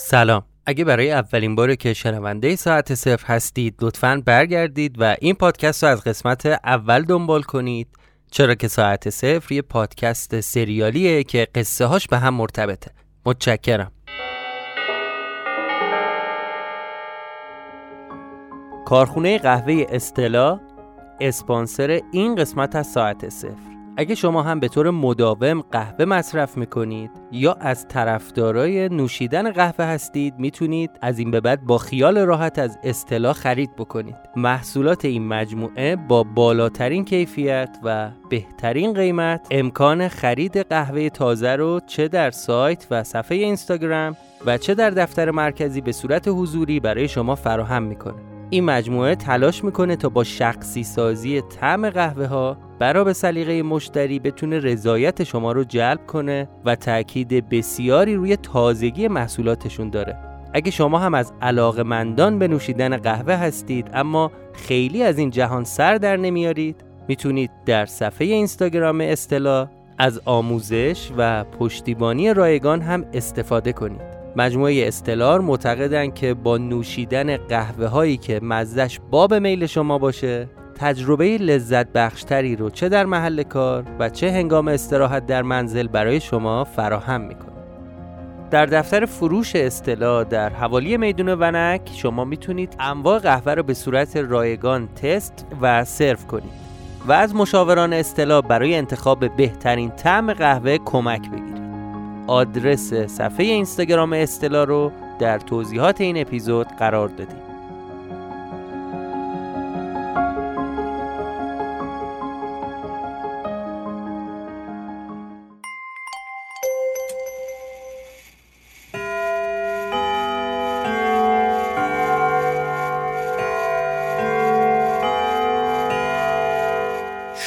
سلام. اگه برای اولین بار که شنونده ساعت صفر هستید لطفا برگردید و این پادکست رو از قسمت اول دنبال کنید. چرا که ساعت صفر یه پادکست سریالیه که قصه هاش به هم مرتبطه. متشکرم. کارخونه قهوه استلا اسپانسر این قسمت از ساعت صفر. اگه شما هم به طور مداوم قهوه مصرف می‌کنید یا از طرفدارای نوشیدن قهوه هستید می‌تونید از این به بعد با خیال راحت از اصطلاح خرید بکنید. محصولات این مجموعه با بالاترین کیفیت و بهترین قیمت امکان خرید قهوه تازه رو چه در سایت و صفحه اینستاگرام و چه در دفتر مرکزی به صورت حضوری برای شما فراهم می‌کنه. این مجموعه تلاش می‌کنه تا با شخصی سازی طعم قهوه ها برا به سلیقه مشتری بتونه رضایت شما رو جلب کنه و تاکید بسیاری روی تازگی محصولاتشون داره. اگه شما هم از علاقه مندان به نوشیدن قهوه هستید اما خیلی از این جهان سر در نمیارید می‌تونید در صفحه اینستاگرام اصطلاح از آموزش و پشتیبانی رایگان هم استفاده کنید. مجموعه استلار معتقدن که با نوشیدن قهوه هایی که مزدش باب میل شما باشه تجربه لذت بخشتری رو چه در محل کار و چه هنگام استراحت در منزل برای شما فراهم می‌کنه. در دفتر فروش اصطلاح در حوالی میدون ونک شما می‌تونید انواع قهوه رو به صورت رایگان تست و سرو کنید و از مشاوران اصطلاح برای انتخاب بهترین طعم قهوه کمک بگیرید. آدرس صفحه اینستاگرام استلا رو در توضیحات این اپیزود قرار دادیم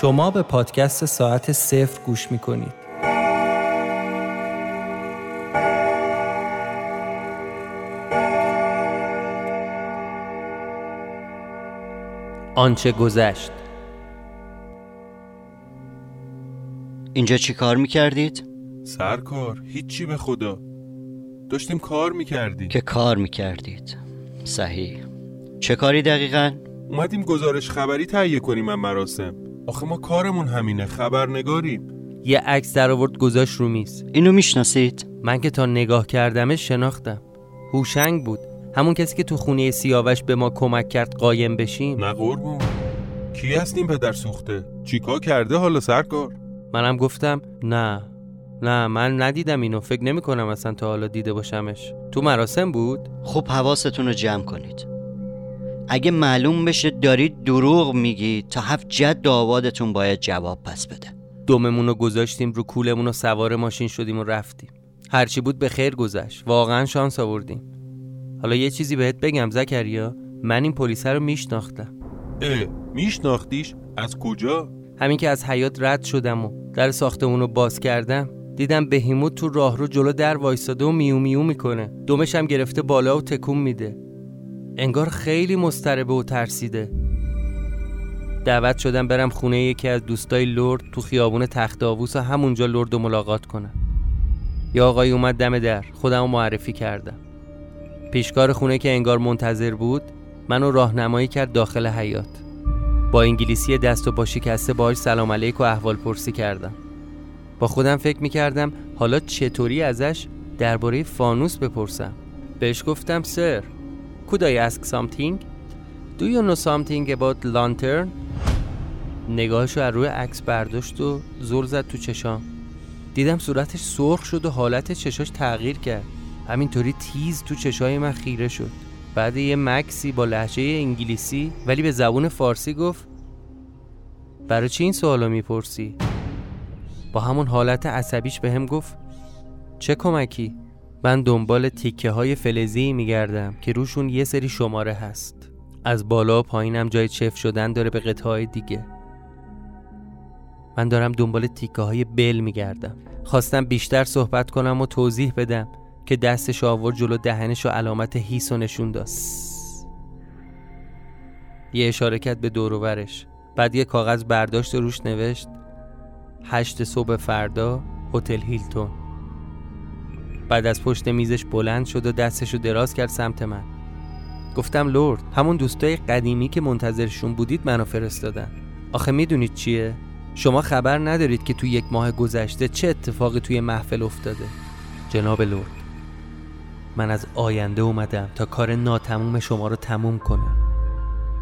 شما به پادکست ساعت صفر گوش می کنید. آنچه گذشت. اینجا چی کار می‌کردید؟ سرکار هیچی به خدا. داشتیم کار می‌کردیم. که کار می‌کردید؟ صحیح. چه کاری دقیقا؟ اومدیم گزارش خبری تهیه کنیم من مراسم. آخه ما کارمون همینه خبرنگاریم. یه عکس در آورد گذاشت رو میز. اینو می‌شناسید؟ من که تا نگاه کردمش شناختم. هوشنگ بود. همون کسی که تو خونه سیاوش به ما کمک کرد قایم بشیم؟ نه قربون. کی هستیم پدر سوخته؟ چیکار کرده حالا سرکار؟ منم گفتم نه. نه من ندیدم اینو. فکر نمی کنم اصلا تا حالا دیده باشمش. تو مراسم بود؟ خب حواستون رو جمع کنید. اگه معلوم بشه دارید دروغ میگی تا هفت جد آبادتون باید جواب پس بده. دوممون رو گذاشتیم رو کولمون و سوار ماشین شدیم و رفتیم. هرچی بود به خیر گذشت. واقعا شانس آوردیم. حالا یه چیزی بهت بگم زکریا. من این پلیس رو میشناختم. اه میشناختیش؟ از کجا؟ همین که از حیات رد شدم و در ساختمون رو باز کردم دیدم بهیموت تو راه رو جلو در وایستاده و میو میو می‌کنه دومش هم گرفته بالا و تکون میده انگار خیلی مستربه و ترسیده دعوت شدم برم خونه یکی از دوستای لرد تو خیابون تخت آووس و همونجا لرد و ملاقات کنم یا آقای اومد دم در خودم معرفی کردم پیشکار خونه که انگار منتظر بود منو راهنمایی کرد داخل حیات با انگلیسی دست و با شکسته باهاش سلام علیک و احوال پرسی کردم. با خودم فکر می‌کردم حالا چطوری ازش درباره فانوس بپرسم. بهش گفتم سر could I ask something? Do you know something about lantern? نگاهشو از روی عکس برداشت و زل زد تو چشام. دیدم صورتش سرخ شد و حالت چشاش تغییر کرد. همینطوری تیز تو چشای من خیره شد. بعد یه مکسی با لحجه انگلیسی ولی به زبون فارسی گفت برای چی این سوالو می‌پرسی؟ با همون حالت عصبیش به هم گفت چه کمکی؟ من دنبال تیکه های فلزی میگردم که روشون یه سری شماره هست. از بالا و پایینم جای چف شدن داره به قطعه دیگه. من دارم دنبال تیکه های بل میگردم. خواستم بیشتر صحبت کنم و توضیح بدم. که دستش آورد جلو دهنش و علامت هیس و نشون داد. یه اشاره کرد به دوروورش بعد یه کاغذ برداشت و روش نوشت هشت صبح فردا هتل هیلتون. بعد از پشت میزش بلند شد و دستشو دراز کرد سمت من. گفتم لورد همون دوستای قدیمی که منتظرشون بودید منو فرستادن. آخه می‌دونید چیه؟ شما خبر ندارید که توی یک ماه گذشته چه اتفاقی توی محفل افتاده. جناب لورد. من از آینده اومدم تا کار ناتموم شما رو تموم کنم.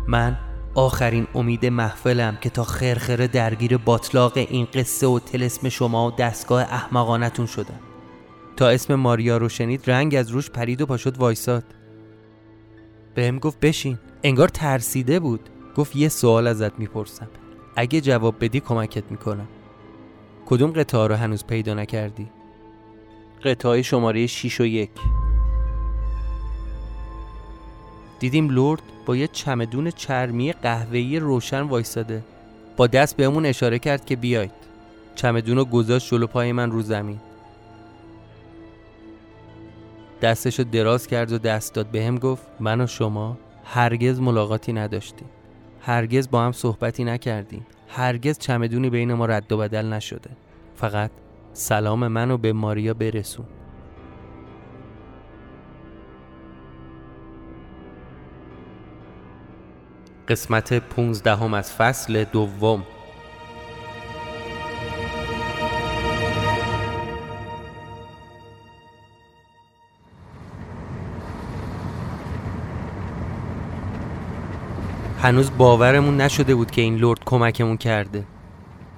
من آخرین امید محفلم که تا خرخره درگیر باطلاق این قصه و تلسم شما و دستگاه احمقانتون شدم. تا اسم ماریا رو شنید رنگ از روش پرید و پاشد وایساد. بهم گفت بشین. انگار ترسیده بود. گفت یه سوال ازت می‌پرسم. اگه جواب بدی کمکت می‌کنم. کدوم قطعه رو هنوز پیدا نکردی؟ قطعه شماره 6 و 1 دیدیم لورد با یه چمدون چرمی قهوه‌ای روشن وایساده با دست بهمون اشاره کرد که بیاید. چمدون رو گذاشت جلو پای من رو زمین. دستشو دراز کرد و دست داد بهم گفت من و شما هرگز ملاقاتی نداشتیم. هرگز با هم صحبتی نکردیم. هرگز چمدونی بین ما رد و بدل نشده. فقط سلام منو به ماریا برسون. قسمت 15 از فصل دوم. هنوز باورمون نشده بود که این لرد کمکمون کرده.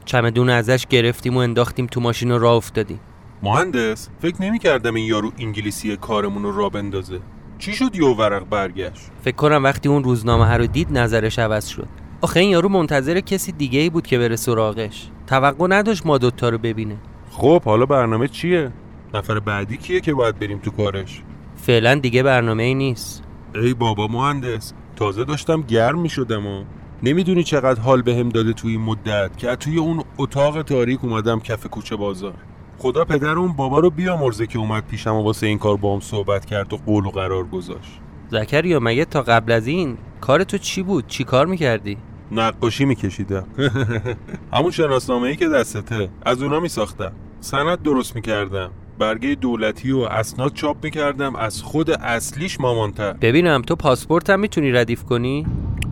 چمدون ازش گرفتیم و انداختیم تو ماشین و راه افتادیم. مهندس فکر نمی کردم این یارو انگلیسی کارمون رو را بندازه. چی شد یه ورق برگشت؟ فکر کنم وقتی اون روزنامه ها رو دید نظرش عوض شد. آخه این یارو منتظر کسی دیگه ای بود که بره سراغش. توقع نداشت ما دوتا رو ببینه. خب حالا برنامه چیه؟ نفر بعدی کیه که باید بریم تو کارش؟ فعلا دیگه برنامه ای نیست. ای بابا مهندس تازه داشتم گرم می شدم و نمی‌دونی چقدر حال بهم داده توی این مدت که توی اون اتاق تاریک اومدم کف کوچه بازار. خدا پدر اون بابا رو بیامرزه که اومد پیشم و واسه این کار با هم صحبت کرد و قول و قرار گذاشت. زکریا مگه تا قبل از این کار تو چی بود؟ چی کار می‌کردی؟ نقاشی میکشیدم. همون شناسنامه ای که دستته. از اونا میساختم. سند درست می‌کردم. برگه دولتی و اسناد چاپ می‌کردم. از خود اصلیش مامانتر. ببینم تو پاسپورتم می‌تونی ردیف کنی؟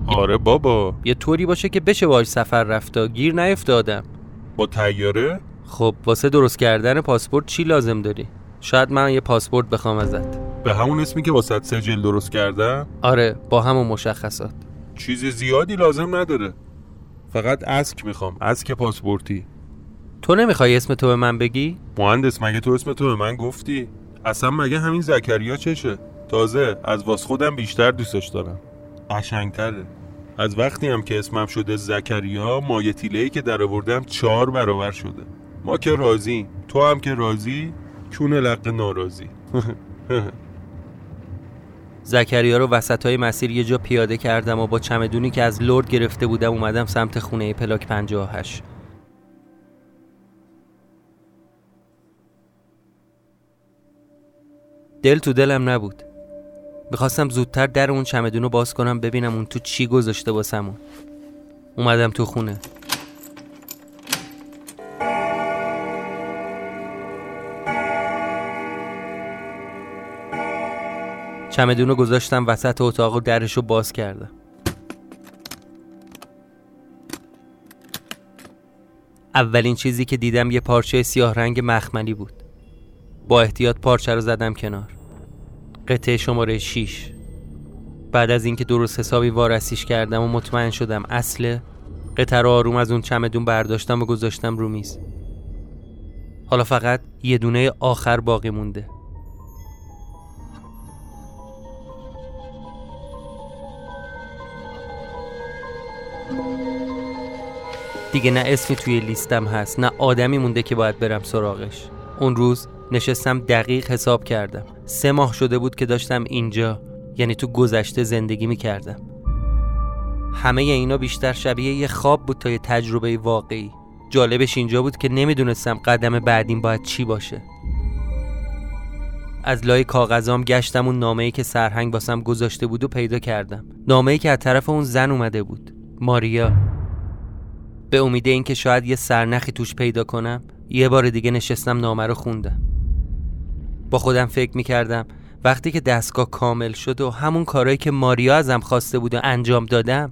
آره بابا. یه طوری باشه که بشه باش سفر رفتا گیر نیفتادم. با تیاره خب واسه درست کردن پاسپورت چی لازم داری؟ شاید من یه پاسپورت بخوام ازت. به همون اسمی که واسه سجل درست کردم آره با همون مشخصات. چیز زیادی لازم نداره. فقط اسک می‌خوام. اسک پاسپورتی. تو نمی‌خوای اسم تو به من بگی؟ مهندس مگه تو اسم تو به من گفتی؟ اصلا مگه همین زکریا چشه؟ تازه از واس خودم بیشتر دوستش دارم. قشنگتره. از وقتی هم که اسمم شده زکریا مایه تیلهی که در آوردم چهار برابر شده. ما که راضی. تو هم که راضی چون لق ناراضی. زکریا رو وسط های مسیر یه جا پیاده کردم و با چمدونی که از لرد گرفته بودم اومدم سمت خونه پلاک 58 دل تو دلم نبود. می‌خواستم زودتر در اون چمدون رو باز کنم ببینم اون تو چی گذاشته باسمون اومدم تو خونه. چمدون رو گذاشتم وسط اتاق و درش رو باز کردم. اولین چیزی که دیدم یه پارچه سیاه رنگ مخملی بود. با احتیاط پارچه رو زدم کنار. قطعه شماره 6 بعد از اینکه درست حسابی وارسیش کردم و مطمئن شدم اصله قطعه رو آروم از اون چمدون برداشتم و گذاشتم رو میز. حالا فقط یه دونه آخر باقی مونده. دیگه نه اسمی توی لیستم هست نه آدمی مونده که باید برم سراغش. اون روز نشستم دقیق حساب کردم. سه ماه شده بود که داشتم اینجا یعنی تو گذشته زندگی می کردم همه اینا بیشتر شبیه یه خواب بود تا یه تجربه واقعی. جالبش اینجا بود که نمی‌دونستم قدم بعدیم باید چی باشه. از لای کاغذام گشتم اون نامه‌ای که سرهنگ باسم گذاشته بود و پیدا کردم. نامه‌ای که از طرف اون زن اومده بود. ماریا. به امید اینکه شاید یه سرنخی توش پیدا کنم یه بار دیگه نشستم نامه رو خوندم. با خودم فکر می‌کردم وقتی که دستگاه کامل شد و همون کارهایی که ماریا ازم خواسته بود و انجام دادم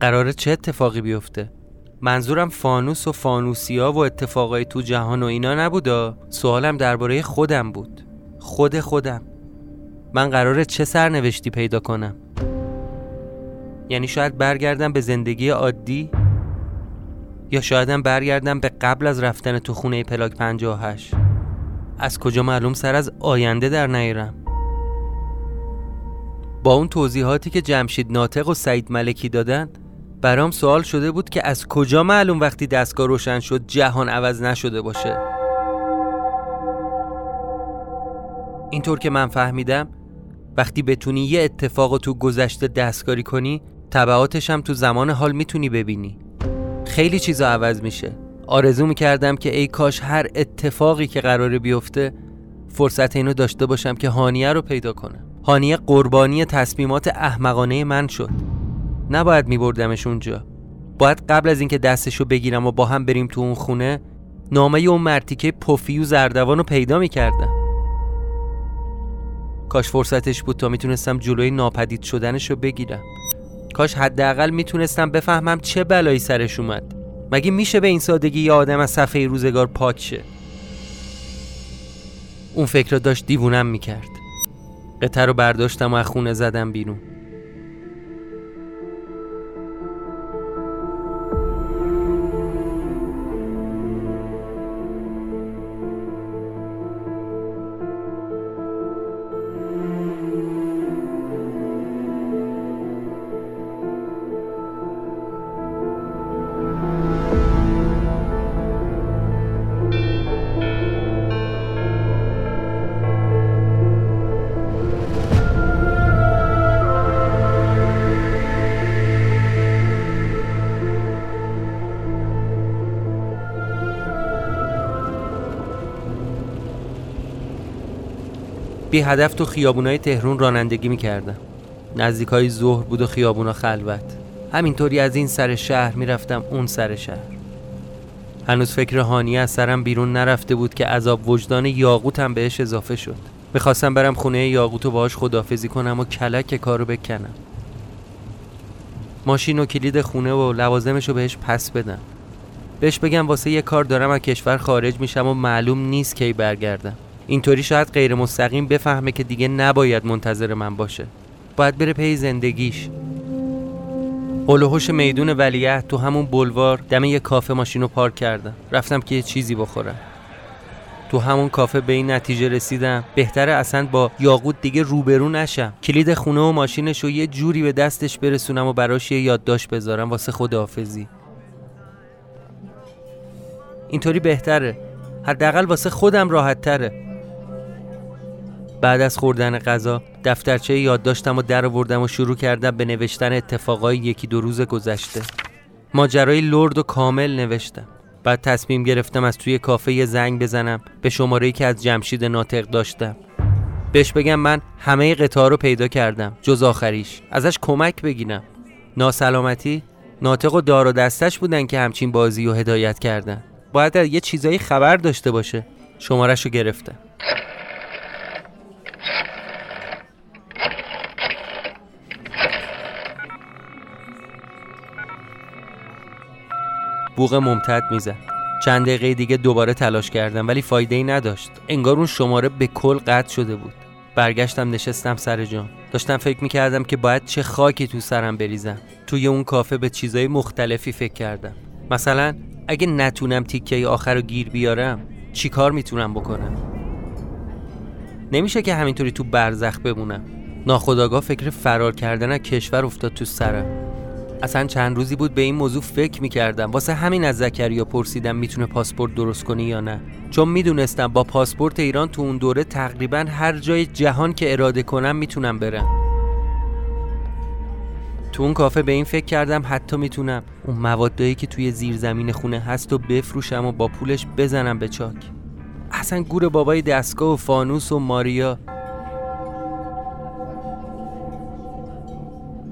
قراره چه اتفاقی بیفته؟ منظورم فانوس و فانوسیا و اتفاقای تو جهان و اینا نبودا؟ سوالم درباره خودم بود. خود خودم. من قراره چه سرنوشتی پیدا کنم؟ یعنی شاید برگردم به زندگی عادی؟ یا شایدم برگردم به قبل از رفتن تو خونه پلاک 58 از کجا معلوم سر از آینده در نیرم؟ با اون توضیحاتی که جمشید ناطق و سعید ملکی دادن برام سوال شده بود که از کجا معلوم وقتی دستگاه روشن شد جهان عوض نشده باشه؟ اینطور که من فهمیدم وقتی بتونی یه اتفاق تو گذشته دستکاری کنی طبعاتش هم تو زمان حال می‌تونی ببینی. خیلی چیزا عوض میشه. آرزو می‌کردم که ای کاش هر اتفاقی که قراره بیفته فرصت اینو داشته باشم که هانیه رو پیدا کنم. هانیه قربانی تصمیمات احمقانه من شد. نباید میبردمش اونجا. باید قبل از اینکه دستشو بگیرم و با هم بریم تو اون خونه نامه اون مرتیکه پفی و زردوان رو پیدا می‌کردم. کاش فرصتش بود تا می‌تونستم جلوی ناپدید شدنش رو بگیرم. کاش حداقل می‌تونستم بفهمم چه بلایی سرش اومد. مگه میشه به این سادگی یه آدم از صفحه روزگار پاک شه؟ اون فکر را داشت دیوونم می‌کرد. قطر رو برداشتم و از خونه زدم بیرون. بی هدف تو خیابونای تهرون رانندگی می‌کردم نزدیک های ظهر بود و خیابونا خلوت. همینطوری از این سر شهر می‌رفتم اون سر شهر. هنوز فکر هانی از سرم بیرون نرفته بود که عذاب وجدان یاقوتم بهش اضافه شد. می‌خواستم برم خونه یاقوت و باهاش خدافزی کنم و کلک کارو بکنم. ماشین و کلید خونه و لوازمشو بهش پس بدم. بهش بگم واسه یه کار دارم از کشور خارج میشم و معلوم نیست کی برگردم. اینطوری شاید غیر مستقیم بفهمه که دیگه نباید منتظر من باشه. باید بره پی زندگیش. هلوهوش میدون ولیعت تو همون بلوار دم یه کافه ماشین رو پارک کردم. رفتم که یه چیزی بخورم. تو همون کافه به این نتیجه رسیدم. بهتره اصلا با یاقوت دیگه روبرو نشم. کلید خونه و ماشینش رو یه جوری به دستش برسونم و براش یه یادداشت بذارم واسه خداحافظی. اینطوری بهتره. حداقل واسه خودم راحت تره بعد از خوردن غذا دفترچه یادداشتم و در آوردم و شروع کردم به نوشتن اتفاقای یکی دو روز گذشته. ماجرای لرد و کامل نوشتم. بعد تصمیم گرفتم از توی کافه زنگ بزنم به شماره‌ای که از جمشید ناطق داشتم. بهش بگم من همه قطعه رو پیدا کردم جز آخریش. ازش کمک بگیرم. ناسلامتی ناطق و دار و دستش بودن که همچین بازی و هدایت کردن. باید یه چیزایی خبر داشته باشه. شمارش رو گرفتم. بوغ ممتد می‌زد. چند دقیقه دیگه دوباره تلاش کردم ولی فایده ای نداشت. انگار اون شماره به کل قطع شده بود. برگشتم نشستم سر جام. داشتم فکر می‌کردم که باید چه خاکی تو سرم بریزم. توی اون کافه به چیزای مختلفی فکر کردم. مثلا اگه نتونم تیکه آخر رو گیر بیارم چی کار می‌تونم بکنم؟ نمیشه که همینطوری تو برزخ بمونم. ناخداگاه فکر فرار کردن از کشور افتاد تو سرم. اصلا چند روزی بود به این موضوع فکر می‌کردم. واسه همین از زکریا پرسیدم می‌تونه پاسپورت درست کنی یا نه. چون می‌دونستم با پاسپورت ایران تو اون دوره تقریبا هر جای جهان که اراده کنم می‌تونم برم. تو اون کافه به این فکر کردم حتی می‌تونم. اون موادایی که توی زیر زمین خونه هست و بفروشم و با پولش بزنم به چاک. اصلا گور بابای دستگاه و فانوس و ماریا.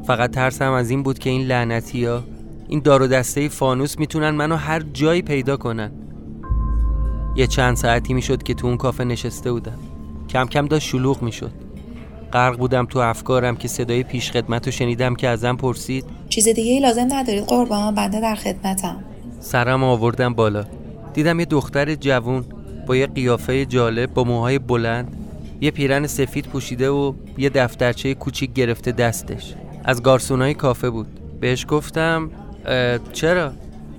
فقط ترسم از این بود که این لعنتی ها این دار و دسته فانوس می‌تونن منو هر جایی پیدا کنن. یه چند ساعتی می‌شد که تو اون کافه نشسته بودم. کم کم داشت شلوغ می‌شد. غرق بودم تو افکارم که صدای پیش خدمت رو شنیدم که ازم پرسید. چیز دیگه ای لازم ندارید؟ قربان بنده در خدمتم. سرم آوردم بالا. دیدم یه دختر جوون با یه قیافه جالب با موهای بلند یه پیرن سفید پوشیده و یه دفترچه کوچیک گرفته دستش. از گارسونای کافه بود. بهش گفتم چرا؟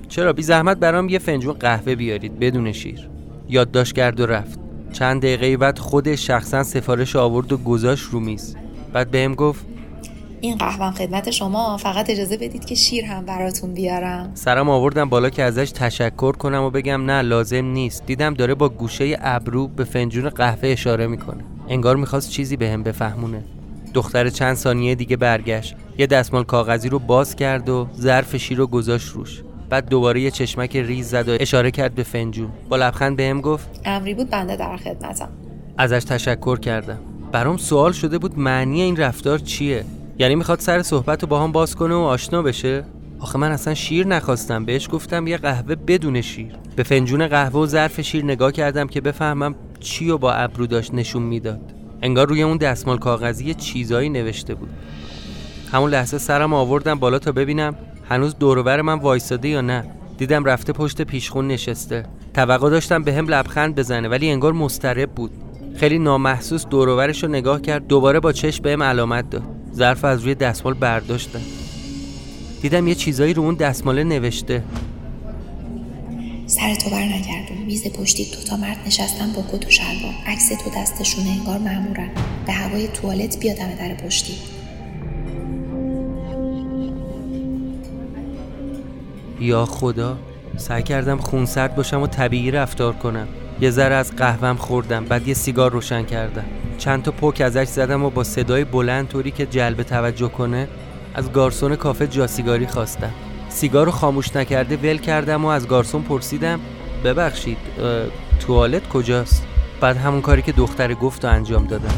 چرا؟ بی زحمت برام یه فنجون قهوه بیارید بدون شیر. یادداشت کرد و رفت. چند دقیقه بعد خودش شخصا سفارش آورد و گذاشت رو میز. بعد بهم گفت این قهوه خدمت شما. فقط اجازه بدید که شیر هم براتون بیارم. سرم آوردم بالا که ازش تشکر کنم و بگم نه لازم نیست. دیدم داره با گوشه ابرو به فنجون قهوه اشاره می‌کنه. انگار می‌خواست چیزی بهم به بفهمونه. دختر چند ثانیه دیگه برگشت. یه دستمال کاغذی رو باز کرد و ظرف شیر رو گذاشت روش. بعد دوباره یه چشمک ریز زد و اشاره کرد به فنجون. با لبخند بهم گفت امری بود بنده در خدمتم. ازش تشکر کردم. برام سوال شده بود معنی این رفتار چیه؟ یعنی می‌خواد سر صحبت رو با هم باز کنه و آشنا بشه؟ آخه من اصلا شیر نخواستم بهش گفتم یه قهوه بدون شیر. به فنجون قهوه و ظرف شیر نگاه کردم که بفهمم چی و با ابرو داشت نشون می‌داد. انگار روی اون دستمال کاغذی چیزایی نوشته بود. همون لحظه سرم آوردم بالا تا ببینم هنوز دورور من وایساده یا نه. دیدم رفته پشت پیشخون نشسته. توقع داشتم به هم لبخند بزنه ولی انگار مسترب بود. خیلی نامحسوس دورورش رو نگاه کرد دوباره با چشم بهم علامت داد. ظرف از روی دستمال برداشتم دیدم یه چیزایی رو اون دستماله نوشته. سر تو بر نگردون میز پشتی دو تا مرد نشستن با کت و شلوار. عکس تو دستشونه انگار مامورن به هوای توالت بیادم در پشتی. یا خدا سعی کردم خونسرد باشم و طبیعی رفتار کنم. یه ذره از قهوم خوردم بعد یه سیگار روشن کردم. چند تا پک ازش زدم و با صدای بلند طوری که جلب توجه کنه از گارسون کافه جاسیگاری خواستم. سیگار رو خاموش نکرده ول کردم و از گارسون پرسیدم ببخشید توالت کجاست؟ بعد همون کاری که دختر گفت و انجام دادم.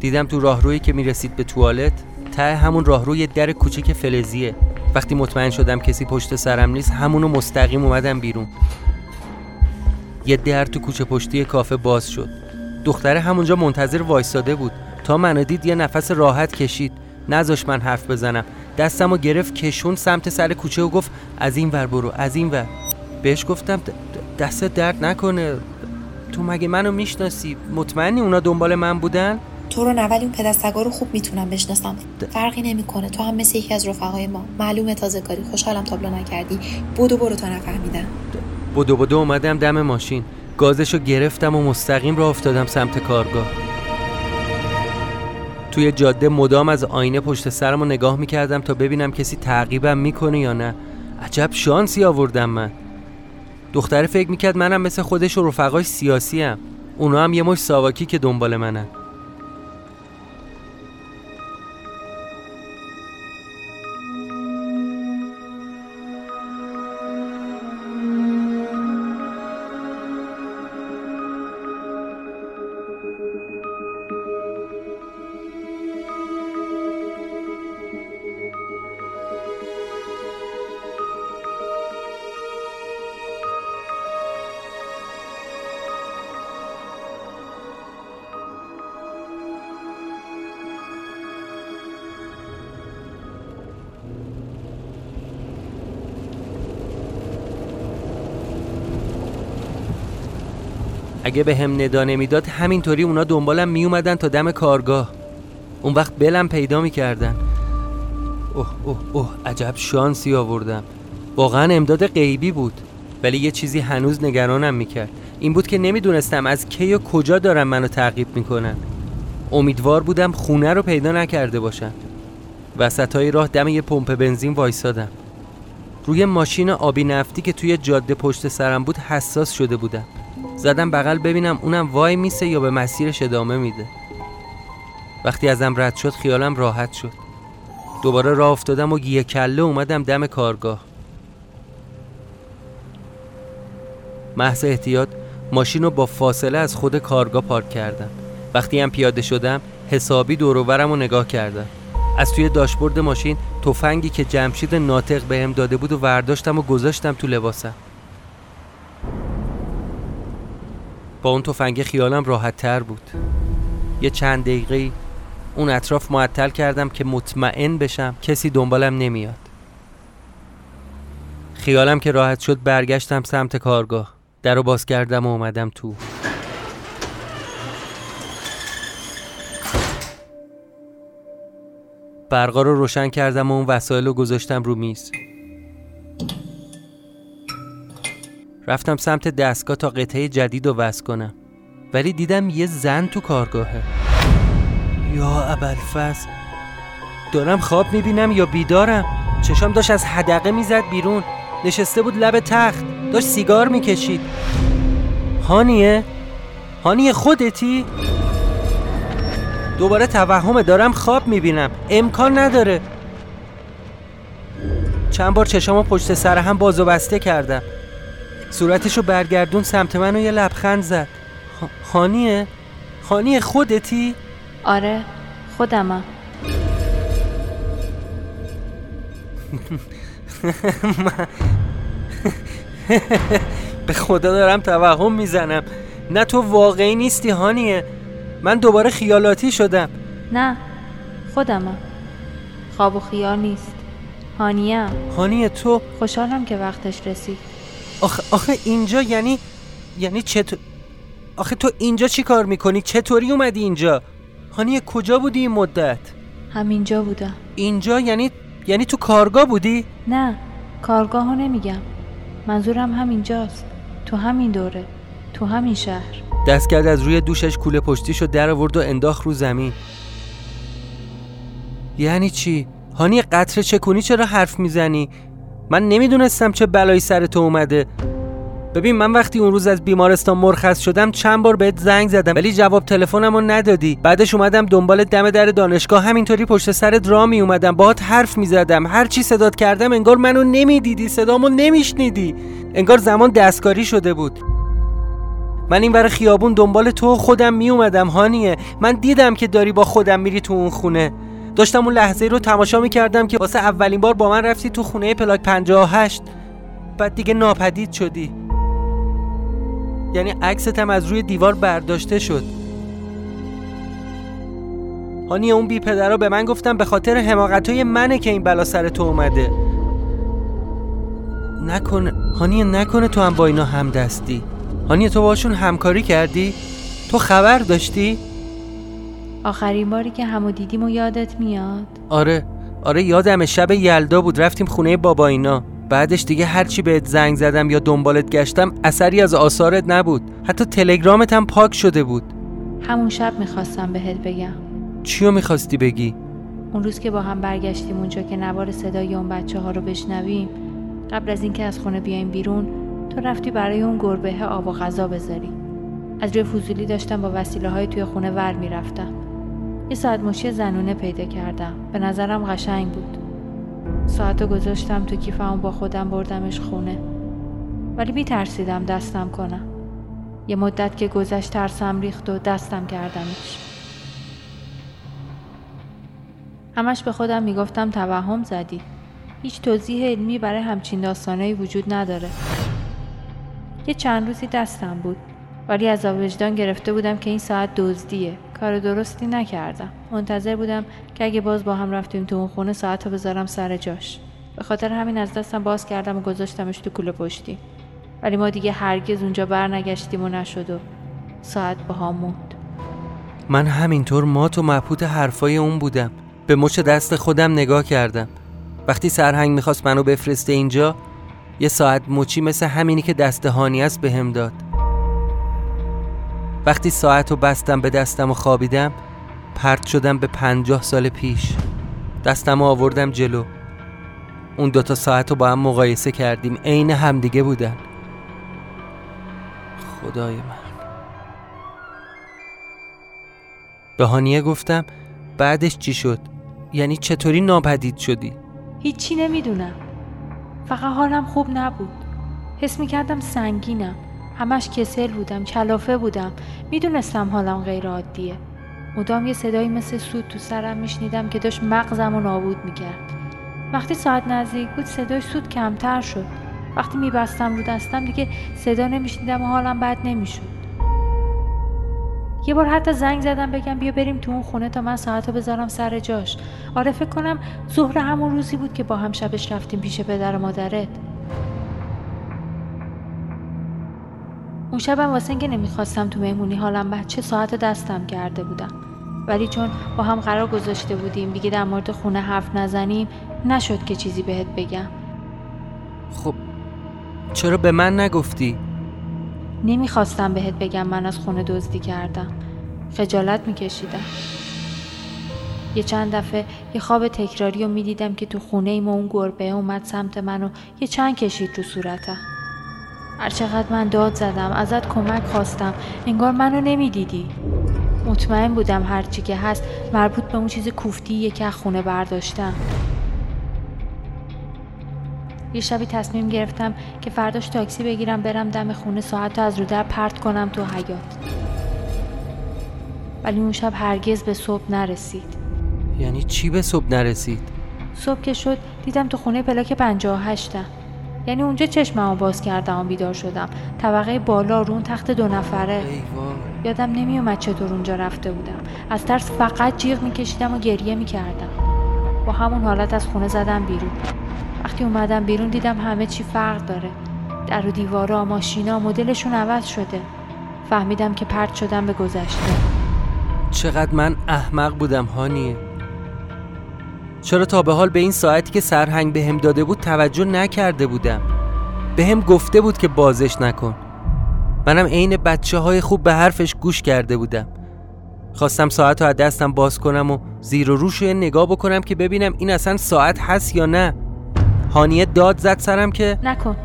دیدم تو راهرویی که می‌رسید به توالت ته همون راهروی در کوچیک فلزیه. وقتی مطمئن شدم کسی پشت سرم نیست همونو مستقیم اومدم بیرون. یه در تو کوچه پشتی کافه باز شد. دختره همونجا منتظر وایساده بود. تا منو دید یه نفس راحت کشید. نذاش من حرف بزنم. دستم و گرفت کشون سمت سر کوچه و گفت از این ور برو از این ور. بهش گفتم دست درد نکنه. تو مگه منو می‌شناسی؟ مطمئنی اونا دنبال من بودن؟ تو رو نه ولی اون پدستگا رو خوب می‌تونم بشناسم. فرقی نمی‌کنه. تو هم مثل یکی از رفقای ما. معلومه تازه کاری. خوشحالم تابلو نکردی. بودو برو تا نفهمیدم. بودو بودو اومدم دم ماشین. گازشو گرفتم و مستقیم را افتادم سمت کارگاه. توی جاده مدام از آینه پشت سرم رو نگاه می‌کردم تا ببینم کسی تعقیبم می‌کنه یا نه. عجب شانسی آوردم من. دختره فکر می‌کرد منم مثل خودش و رفقاش سیاسی هم. اونا هم یه مش ساواکی که دنبال منن. اگه به هم ندا نمی‌داد همینطوری اونا دنبالم میومدن تا دم کارگاه. اون وقت بلم پیدا می‌کردن. اوه اوه اوه عجب شانسی آوردم. واقعا امداد غیبی بود ولی یه چیزی هنوز نگرانم می‌کرد. این بود که نمی‌دونستم از کی و کجا دارن منو تعقیب می‌کنن. امیدوار بودم خونه رو پیدا نکرده باشن. وسط های راه دم یه پمپ بنزین وایسادم. روی ماشین آبی نفتی که توی جاده پشت سرم بود حساس شده بودم. زدم بغل ببینم اونم وای میسه یا به مسیرش ادامه میده. وقتی ازم رد شد خیالم راحت شد. دوباره راه افتادم و گیه کله اومدم دم کارگاه. محض احتیاط ماشین رو با فاصله از خود کارگاه پارک کردم. وقتی هم پیاده شدم حسابی دوروبرم رو نگاه کردم. از توی داشبورد ماشین تفنگی که جمشید ناطق بهم داده بود و ورداشتم و گذاشتم تو لباسم. با اون تفنگ خیالم راحت تر بود. یه چند دقیقه اون اطراف معطل کردم که مطمئن بشم کسی دنبالم نمیاد. خیالم که راحت شد برگشتم سمت کارگاه. در رو باز کردم و اومدم تو. برقا رو روشن کردم و اون وسایل رو گذاشتم رو میز. رفتم سمت دستگاه تا قطعه جدید رو وصل کنم. ولی دیدم یه زن تو کارگاهه. یا ابلفز دارم خواب می‌بینم یا بیدارم؟ چشام داشت از حدقه می‌زد بیرون. نشسته بود لب تخت. داشت سیگار می‌کشید. هانیه؟ هانیه خودتی؟ دوباره توهمه دارم خواب می‌بینم. امکان نداره. چند بار چشامو پشت سر هم باز و بسته کردم. صورتشو برگردون سمت من و یه لبخند زد. خانیه؟ خانیه خودتی؟ آره خودمم. به خدا دارم توهم می‌زنم. نه تو واقعی نیستی هانیه من دوباره خیالاتی شدم. نه خودمم. خواب و خیال نیست. هانیه هانیه تو؟ خوشحالم که وقتش رسید. آخه, آخه اینجا یعنی یعنی چطور آخه تو اینجا چی کار می‌کنی؟ چطوری اومدی اینجا؟ هانیه کجا بودی این مدت؟ همینجا بودم اینجا یعنی یعنی تو کارگاه بودی؟ نه کارگاه ها نمیگم منظورم همینجاست تو همین دوره تو همین شهر دست کرد از روی دوشش کوله پشتیشو در آورد و انداخت رو زمین یعنی چی؟ هانی قطر چکونی چرا حرف می‌زنی؟ من نمی‌دونستم چه بلایی سر تو اومده. ببین من وقتی اون روز از بیمارستان مرخص شدم چند بار بهت زنگ زدم ولی جواب تلفنمو ندادی. بعدش اومدم دنبال دم در دانشگاه همینطوری پشت سرت را می اومدم باهات حرف می‌زدم. هر چی صدات کردم انگار منو نمی‌دیدی صدامو نمیشنیدی. انگار زمان دستکاری شده بود. من این ور خیابون دنبال تو خودم می اومدم هانیه. من دیدم که داری با خودم میری تو اون خونه. داشتم اون لحظه رو تماشا می‌کردم که واسه اولین بار با من رفتی تو خونه پلاک 58 بعد دیگه ناپدید شدی. یعنی عکست هم از روی دیوار برداشته شد. هانی اون بی پدرها به من گفتم به خاطر حماقت های منه که این بلا سر تو اومده. نکنه هانی نکنه تو هم با اینا هم دستی هانی تو باشون همکاری کردی؟ تو خبر داشتی؟ آخرین باری که همو دیدیم و یادت میاد؟ آره آره یادم شب یلدا بود رفتیم خونه بابا اینا. بعدش دیگه هرچی بهت زنگ زدم یا دنبالت گشتم اثری از آثارت نبود. حتی تلگرامت هم پاک شده بود. همون شب می‌خواستم بهت بگم. چیو می‌خواستی بگی؟ اون روز که با هم برگشتیم اونجا که نوار صدای اون بچه ها رو بشنویم قبل از اینکه از خونه بیایم بیرون تو رفتی برای اون گربه آب و غذا بذاری. از روی فضولی داشتم با وسیله های توی خونه ور می‌رفتم. یه ساعت مشی زنونه پیدا کردم. به نظرم قشنگ بود. ساعتو گذاشتم تو کیفم با خودم بردمش خونه. ولی میترسیدم دستم کنم. یه مدت که گذشت ترسم ریخت و دستم کردمش. همش به خودم می‌گفتم توهم زدی. هیچ توضیح علمی برای همچین داستانهایی وجود نداره. یه چند روزی دستم بود. ولی از وجدان گرفته بودم که این ساعت دزدیه. کار درستی نکردم. منتظر بودم که اگه باز با هم رفتیم تو اون خونه ساعت رو بذارم سر جاش. به خاطر همین از دستم باز کردم و گذاشتمش تو کوله پشتی. ولی ما دیگه هرگز اونجا برنگشتیم و نشد و ساعت با هم موند. من همینطور مات و مبهوت حرفای اون بودم. به مچ دست خودم نگاه کردم. وقتی سرهنگ می‌خواست منو بفرسته اینجا یه ساعت مچی مثل همینی که دست هانی است بهم داد. وقتی ساعت رو بستم به دستم و خوابیدم پرت شدم به پنجاه سال پیش. دستم رو آوردم جلو. اون دوتا ساعت رو با هم مقایسه کردیم. عین همدیگه بودن. خدای من. به هانیه گفتم بعدش چی شد؟ یعنی چطوری ناپدید شدی؟ هیچی نمی‌دونم. فقط حالم خوب نبود. حس می‌کردم سنگینم. همش کسل بودم کلافه بودم. می‌دونستم حالم غیر عادیه مدام یه صدایی مثل سود تو سرم میشنیدم که داشت مغزم رو نابود می‌کرد. وقتی ساعت نزدیک بود صدای سود کمتر شد. وقتی میبستم رو دستم دیگه صدا نمیشنیدم و حالم بد نمی‌شد. یه بار حتی زنگ زدم بگم بیا بریم تو اون خونه تا من ساعتو بذارم سر جاش. آره فکر کنم ظهر همون روزی بود که با هم شبش رفتیم پیش پدر و مادرت. اون شبم واسه اینکه نمی‌خواستم تو مهمونی حالم بچه ساعت دستم کرده بودم. ولی چون با هم قرار گذاشته بودیم دیگه در مورد خونه حرف نزنیم نشد که چیزی بهت بگم. خب چرا به من نگفتی؟ نمی‌خواستم بهت بگم من از خونه دزدی کردم. خجالت میکشیدم. یه چند دفعه یه خواب تکراری رو می‌دیدم که تو خونه ایم و اون گربه اومد سمت من و یه چند کشید رو صورتم. هرچقدر من داد زدم ازت کمک خواستم. انگار منو نمی‌دیدی. مطمئن بودم هرچی که هست مربوط به اون چیز کوفتیه که از خونه برداشتم. یه شبی تصمیم گرفتم که فرداش تاکسی بگیرم برم دم خونه ساعت از رو در پرت کنم تو حیات ولی اون شب هرگز به صبح نرسید. یعنی چی به صبح نرسید؟ صبح که شد دیدم تو خونه پلاک 58 یعنی اونجا چشممو باز کردم و بیدار شدم. طبقه بالا رو اون تخت دو نفره. یادم نمیومد چطور اونجا رفته بودم. از ترس فقط جیغ میکشیدم و گریه می‌کردم. با همون حالت از خونه زدم بیرون. وقتی اومدم بیرون دیدم همه چی فرق داره. در و دیوارا ماشینا مدلشون عوض شده. فهمیدم که پرت شدم به گذشته. چقدر من احمق بودم هانیه. چرا تا به حال به این ساعتی که سرهنگ به هم داده بود توجه نکرده بودم. به هم گفته بود که بازش نکن. منم عین بچه های خوب به حرفش گوش کرده بودم. خواستم ساعت رو از دستم باز کنم و زیر و روش نگاه بکنم که ببینم این اصلا ساعت هست یا نه. هانیه داد زد سرم که نکن.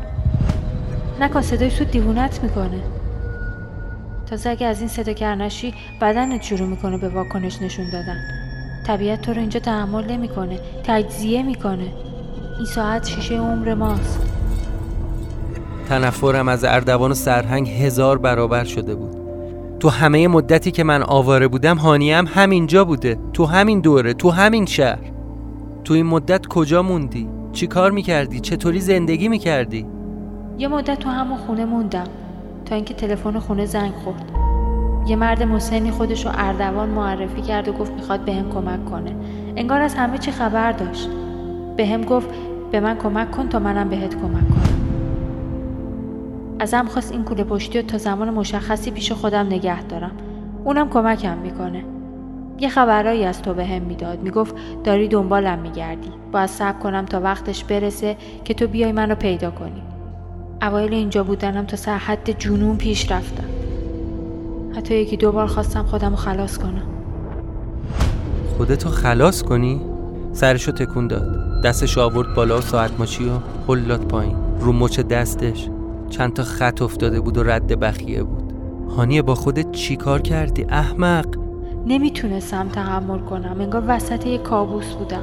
نکن صدای سود دیوونت می‌کنه. تازه اگه از این صدا کرنشی بدنت شروع می‌کنه به واکنش نشون دادن. طبیعت تو رو اینجا تحمل نمی‌کنه تجزیه می‌کنه این ساعت شیشه عمر ماست تنفرم از اردوان و سرهنگ هزار برابر شده بود تو همه مدتی که من آواره بودم هانیم همینجا بوده تو همین دوره تو همین شهر تو این مدت کجا موندی؟ چی کار می‌کردی؟ چطوری زندگی می‌کردی؟ یه مدت تو همون خونه موندم تا اینکه تلفن خونه زنگ خورد یه مرد مسنی خودش رو اردوان معرفی کرد و گفت می‌خواد بهم کمک کنه. انگار از همه چی خبر داشت. بهم گفت به من کمک کن تا منم بهت کمک کنم. ازم خواست این کوله پشتی رو تا زمان مشخصی پیش خودم نگه دارم. اونم کمکم می‌کنه. یه خبرایی از تو بهم می‌داد. می‌گفت داری دنبالم میگردی. باید صبر کنم تا وقتش برسه که تو بیای منو پیدا کنی. اوایل اینجا بودنم تا سرحد جنون پیش رفتم. حتی یکی دو بار خواستم خودم رو خلاص کنم. خودتو خلاص کنی؟ سرشو تکون داد. دستش آورد بالا و ساعت ماشی و هلات پایین. رو مچ دستش. چند تا خط افتاده بود و رد بخیه بود. هانیه با خودت چی کار کردی؟ احمق! نمی‌تونستم تحمل کنم. انگار وسط یک کابوس بودم.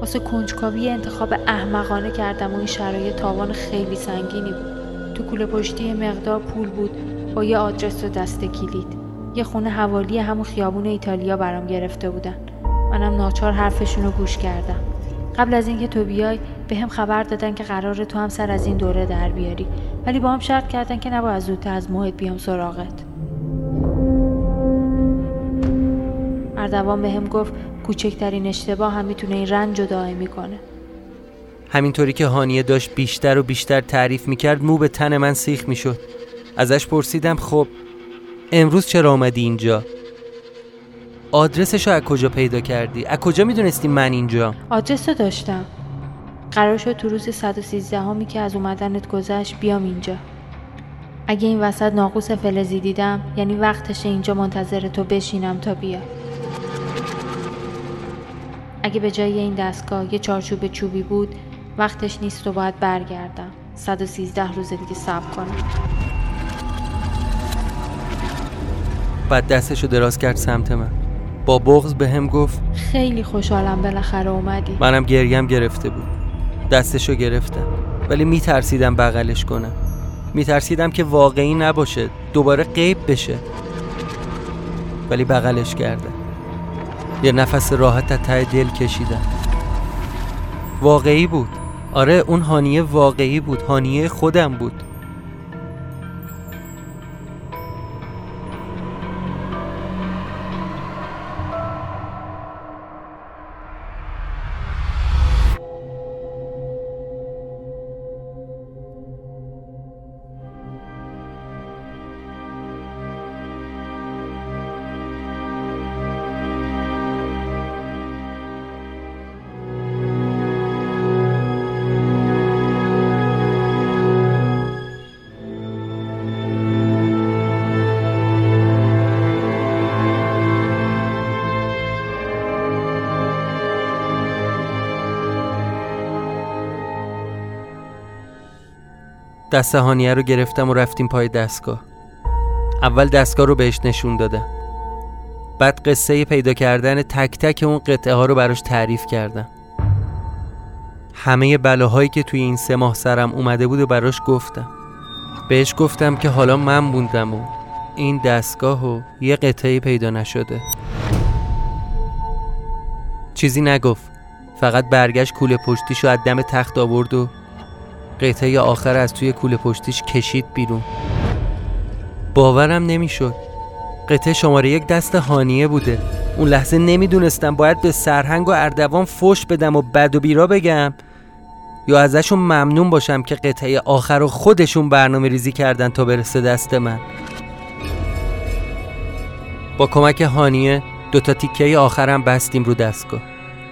واسه کنجکاوی انتخاب احمقانه کردم و این شرایط تاوان خیلی سنگینی بود. تو کوله پشتی مقدار پول بود. با یه آدرس و دست کلید. یه خونه حوالی همون خیابون ایتالیا برام گرفته بودن. منم ناچار حرفشون رو گوش کردم. قبل از اینکه تو بیای به هم خبر دادن که قرار تو هم سر از این دوره در بیاری. ولی با هم شرط کردن که نباید زودتر از موعد بیام سراغت. اردوان به هم گفت کوچکترین اشتباه هم می‌تونه این رنج رو دائمی کنه همینطوری که هانیه داشت بیشتر و بیشتر تعریف می‌کرد مو به تن من سیخ می‌شد. ازش پرسیدم خب امروز چرا آمدی اینجا؟ آدرسش رو از کجا پیدا کردی؟ از کجا می‌دونستی من اینجا؟ آدرس رو داشتم. قرار شد تو روز 113 همی که از اومدنت گذشت بیام اینجا. اگه این وسط ناقوس فلزی دیدم یعنی وقتش اینجا منتظر تو بشینم تا بیا. اگه به جای این دستگاه یه چارچوب چوبی بود وقتش نیست و باید برگردم. 113 روز دیگه صبر کنم. بعد دستشو دراز کرد سمت من. با بغز به هم گفت خیلی خوشحالم بالاخره اومدی. منم گریم گرفته بود. دستشو گرفتم. ولی میترسیدم بغلش کنم. میترسیدم که واقعی نباشه دوباره غیب بشه. ولی بغلش کردم. یه نفس راحت از ته دل کشیدم. واقعی بود. آره اون هانیه واقعی بود. هانیه خودم بود. دست هانیه رو گرفتم و رفتیم پای دستگاه. اول دستگاه رو بهش نشون دادم. بعد قصه پیدا کردن تک تک اون قطعه ها رو براش تعریف کردم. همه بلاهایی که توی این سه ماه سرم اومده بود و براش گفتم. بهش گفتم که حالا من بوندم و این دستگاه و یه قطعه پیدا نشده. چیزی نگفت. فقط برگشت کوله پشتیش از دم تخت آورد و قطعه آخر از توی کوله پشتیش کشید بیرون. باورم نمی‌شد. قطعه شماره یک دست هانیه بوده. اون لحظه نمی‌دونستم باید به سرهنگ و اردوان فش بدم و بد و بیرا بگم. یا ازشون ممنون باشم که قطعه آخر رو خودشون برنامه ریزی کردن تا برسه دست من. با کمک هانیه دوتا تیکه آخرم بستیم رو دستگاه.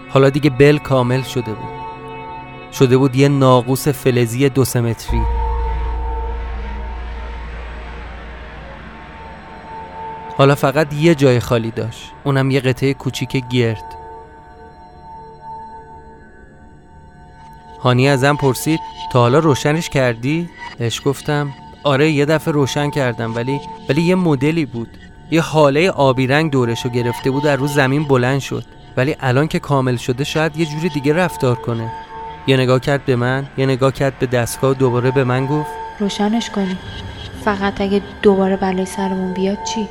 حالا دیگه بل کامل شده بود. شده بود یه ناقوس فلزی دو سمتری حالا فقط یه جای خالی داشت. اونم یه قطعه کوچیک گرد. هانی ازم پرسید تا حالا روشنش کردی؟ بهش گفتم آره یه دفعه روشن کردم ولی ولی یه مدلی بود. یه حاله آبی رنگ دورشو گرفته بود در روز زمین بلند شد. ولی الان که کامل شده شاید یه جوری دیگه رفتار کنه. یه نگاه کرد به من یه نگاه کرد به دستگاه دوباره به من گفت روشنش کنی فقط اگه دوباره بلای سرمون بیاد چی؟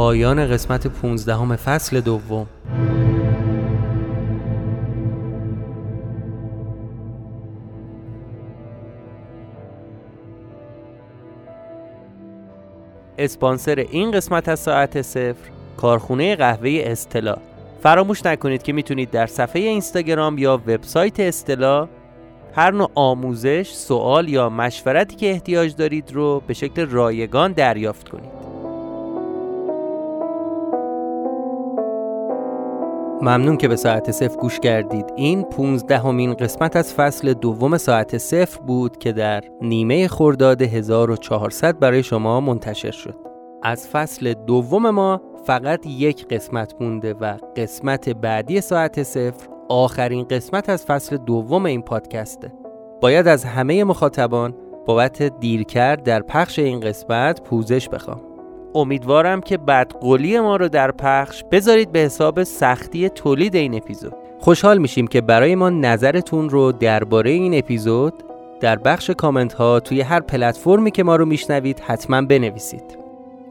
پایان قسمت 15 فصل دوم اسپانسر این قسمت از ساعت صفر کارخونه قهوه استلا فراموش نکنید که می‌تونید در صفحه اینستاگرام یا وبسایت استلا هر نوع آموزش، سوال یا مشورتی که احتیاج دارید رو به شکل رایگان دریافت کنید. ممنون که به ساعت صفر گوش کردید. این 15 همین قسمت از فصل دوم ساعت صفر بود که در نیمه خرداد 1400 برای شما منتشر شد. از فصل دوم ما فقط یک قسمت مونده و قسمت بعدی ساعت صفر آخرین قسمت از فصل دوم این پادکسته. باید از همه مخاطبان بابت دیرکرد در پخش این قسمت پوزش بخوام. امیدوارم که بدقولی ما رو در پخش بذارید به حساب سختی تولید این اپیزود. خوشحال میشیم که برای ما نظرتون رو درباره این اپیزود در بخش کامنت ها توی هر پلتفرمی که ما رو میشنوید حتما بنویسید.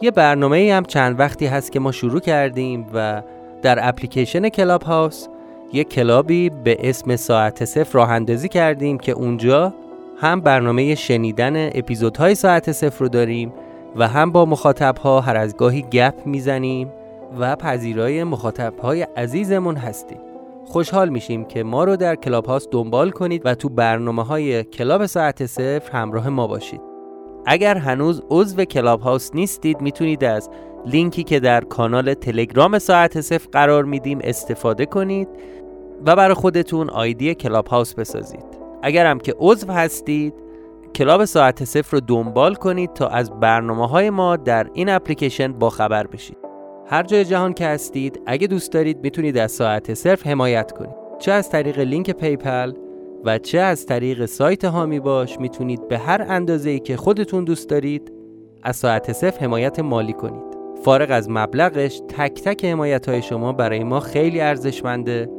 یه برنامه هم چند وقتی هست که ما شروع کردیم و در اپلیکیشن کلاب هاوس یه کلابی به اسم ساعت صفر راه اندازی کردیم که اونجا هم برنامه شنیدن اپیزودهای ساعت صفر رو داریم و هم با مخاطب ها هر از گاهی گپ می‌زنیم و پذیرای مخاطب های عزیزمون هستیم. خوشحال میشیم که ما رو در کلاب هاوس دنبال کنید و تو برنامه های کلاب ساعت صفر همراه ما باشید. اگر هنوز عضو کلاب هاوس نیستید می‌تونید از لینکی که در کانال تلگرام ساعت صفر قرار میدیم استفاده کنید و برای خودتون ID کلاب هاوس بسازید. اگر هم که عضو هستید کلاب ساعت صفر رو دنبال کنید تا از برنامه های ما در این اپلیکیشن با خبر بشید. هر جای جهان که هستید اگه دوست دارید می‌تونید از ساعت صفر حمایت کنید. چه از طریق لینک پی‌پل و چه از طریق سایت حامی باش می‌تونید به هر اندازه ای که خودتون دوست دارید از ساعت صفر حمایت مالی کنید. فارغ از مبلغش تک تک حمایت های شما برای ما خیلی ارزشمنده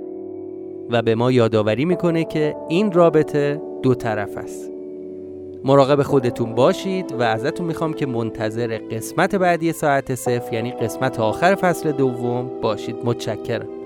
و به ما یادآوری می‌کنه که این رابطه دو طرف است. مراقب خودتون باشید و ازتون می‌خوام که منتظر قسمت بعدی ساعت صفر یعنی قسمت آخر فصل دوم باشید. متشکرم.